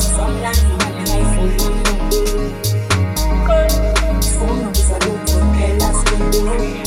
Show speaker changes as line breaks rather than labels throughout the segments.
Sometimes you have not life for. Thank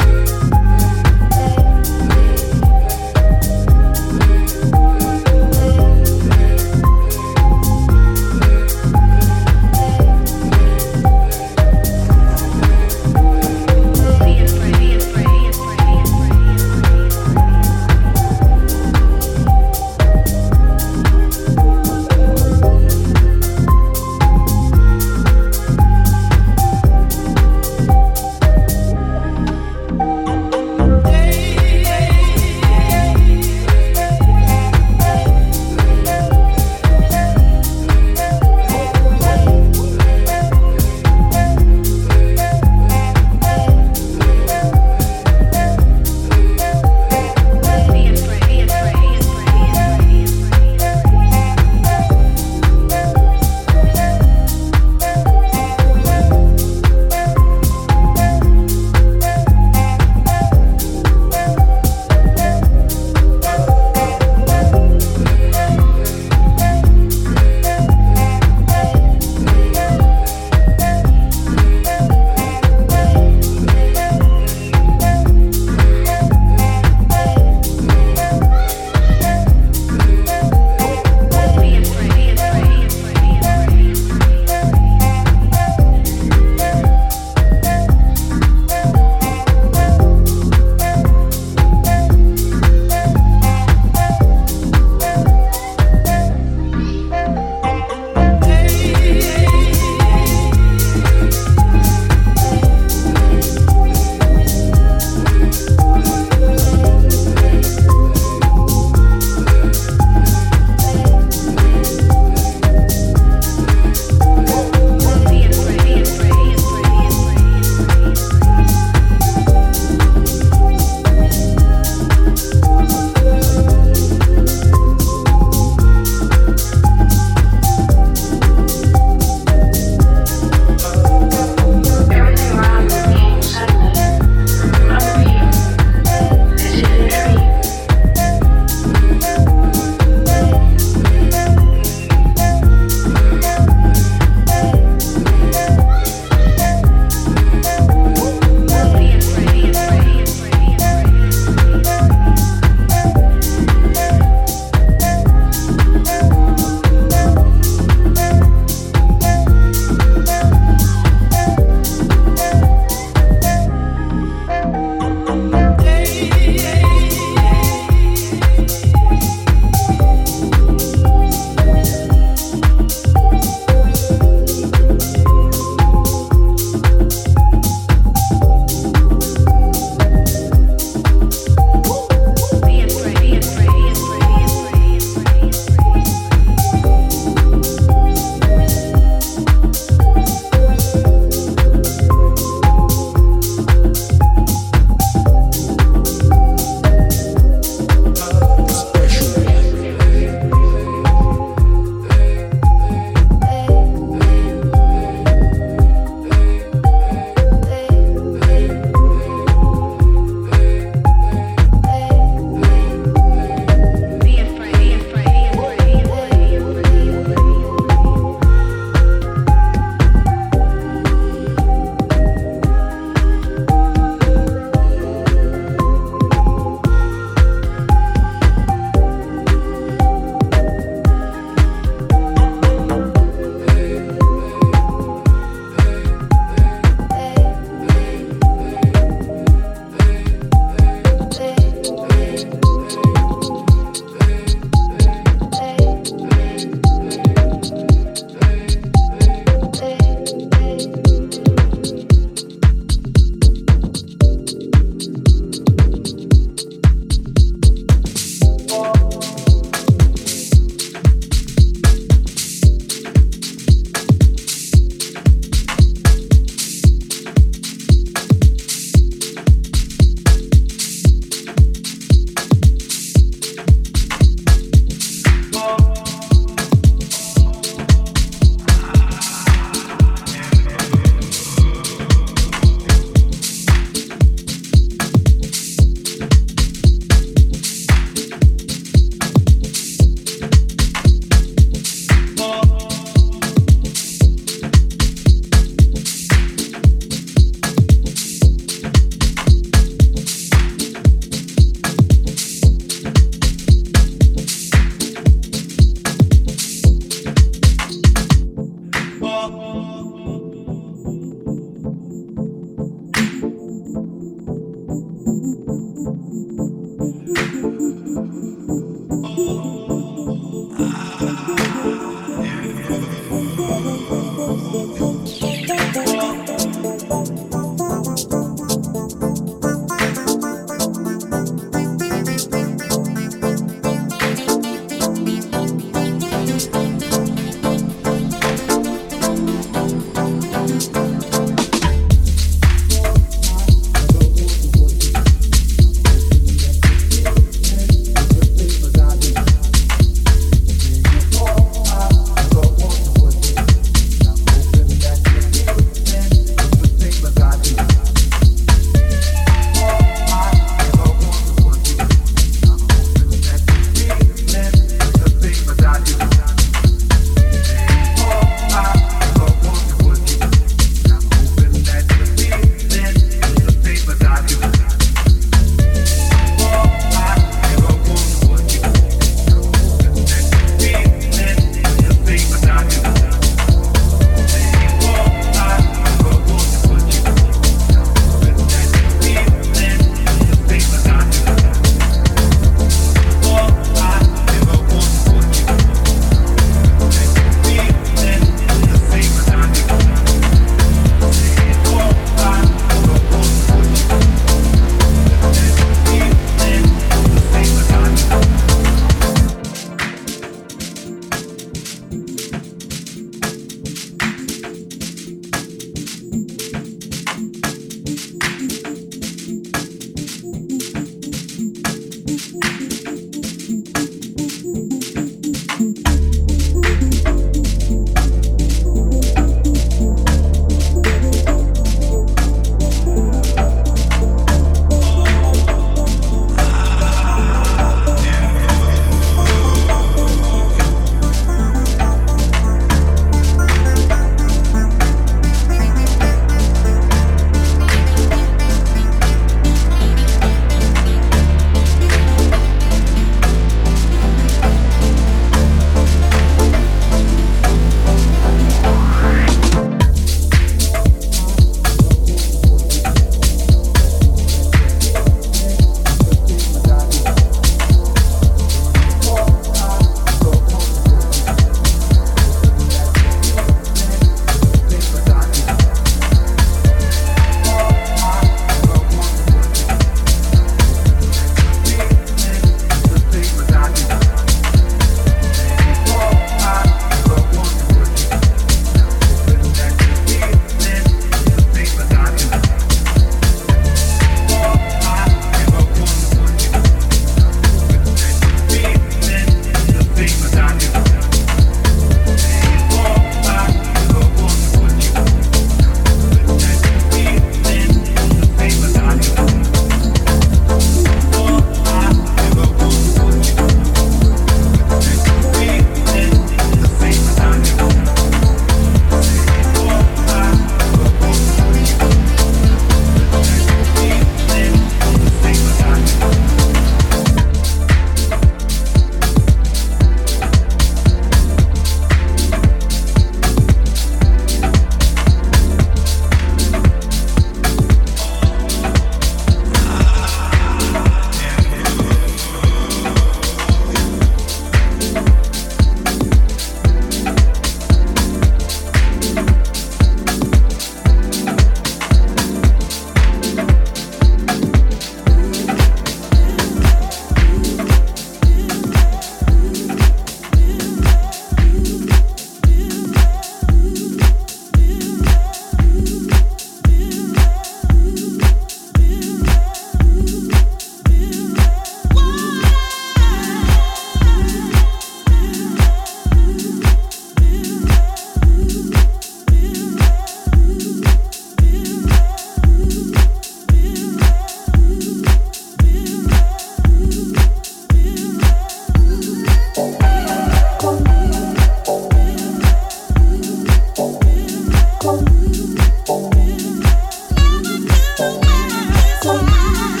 for me.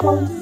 Thank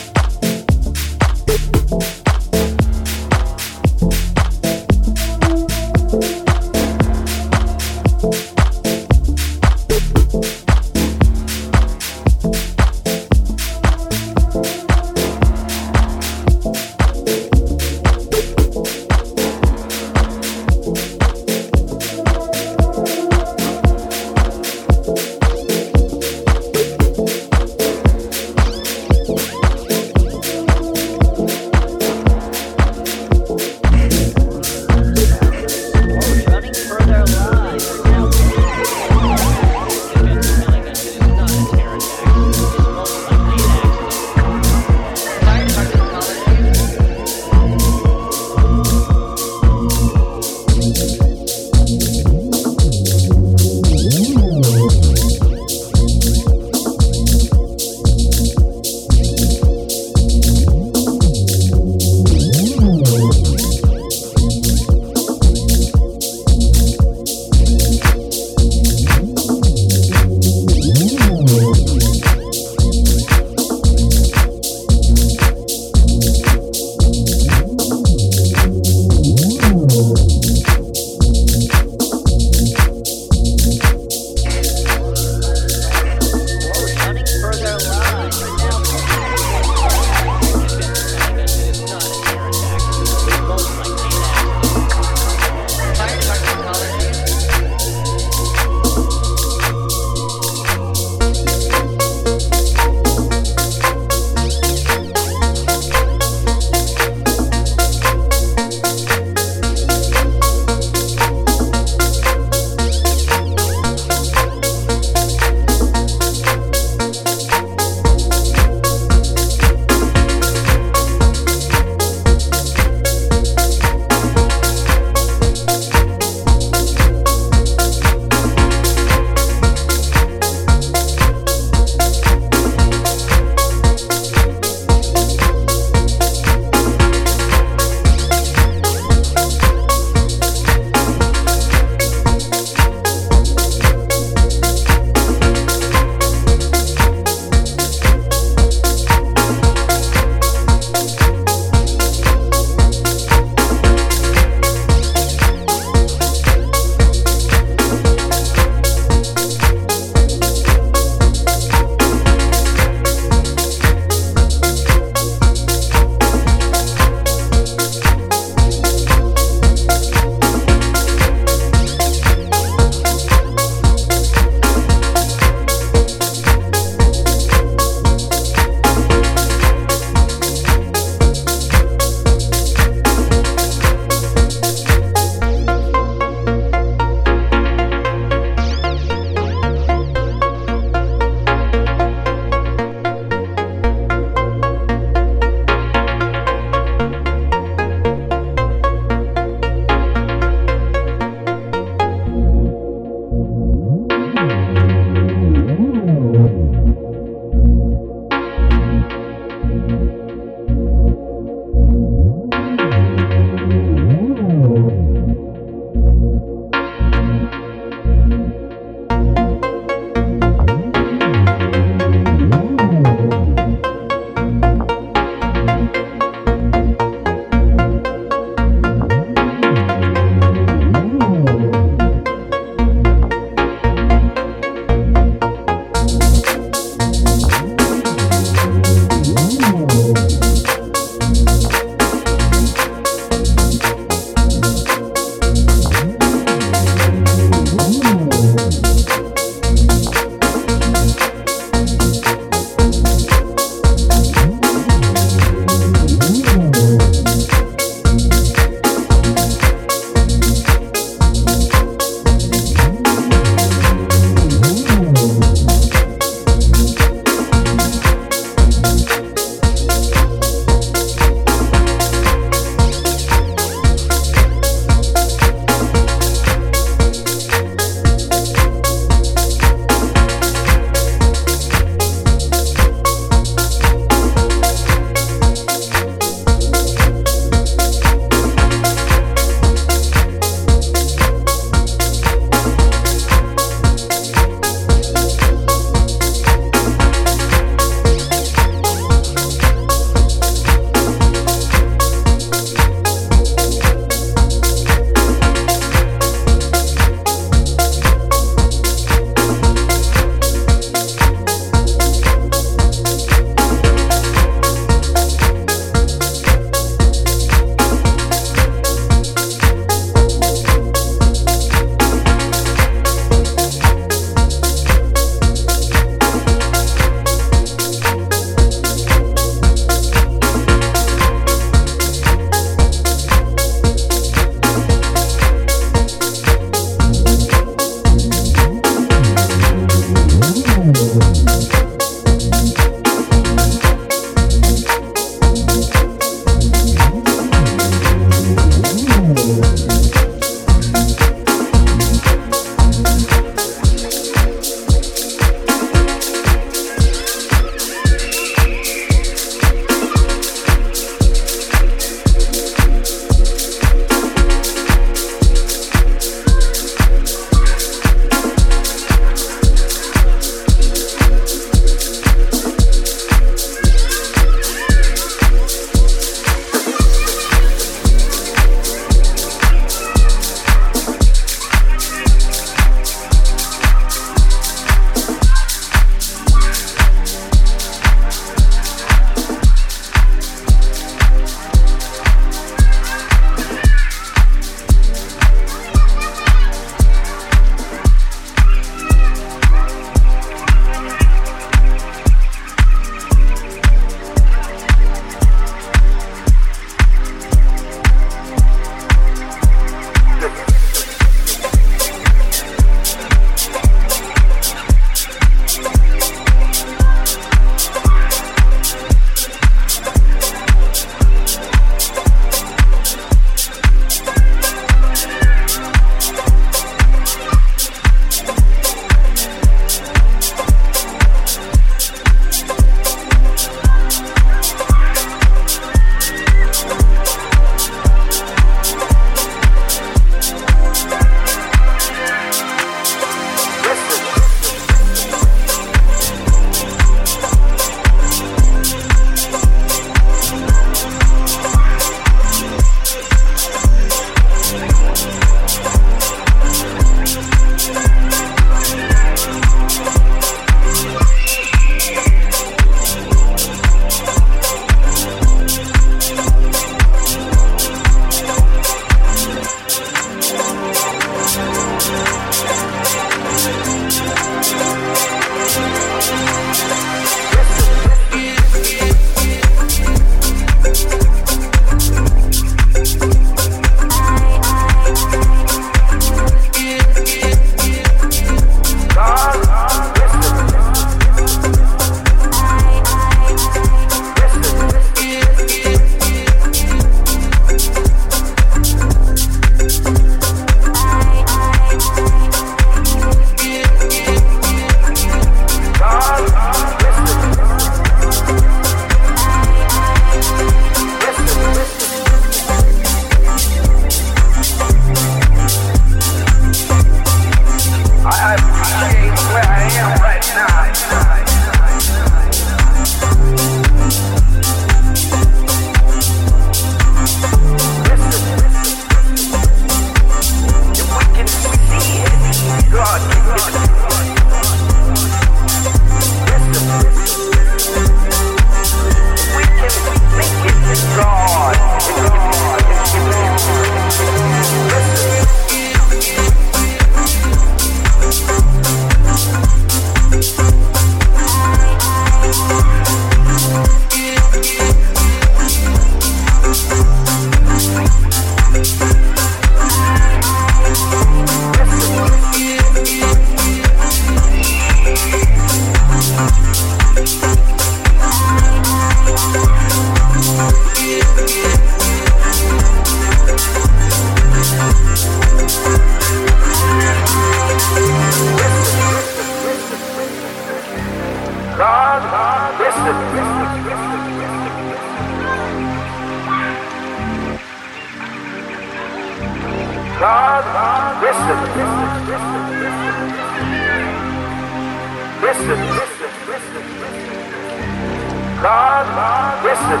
listen.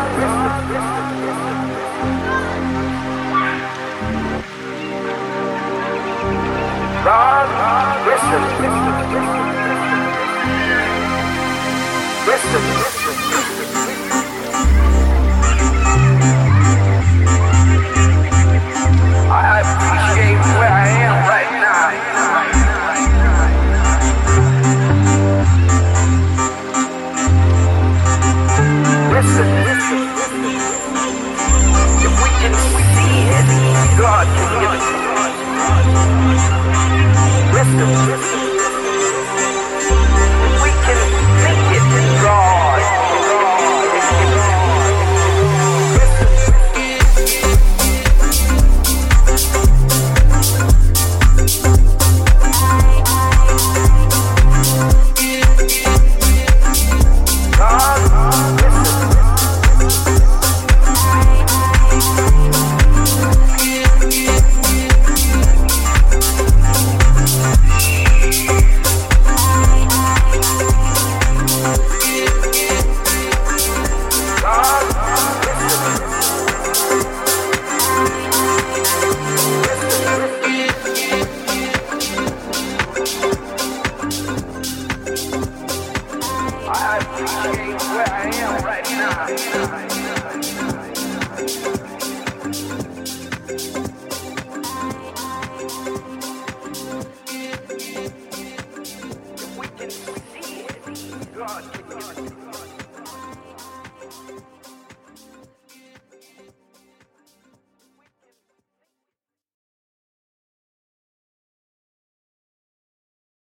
God, listen. Listen.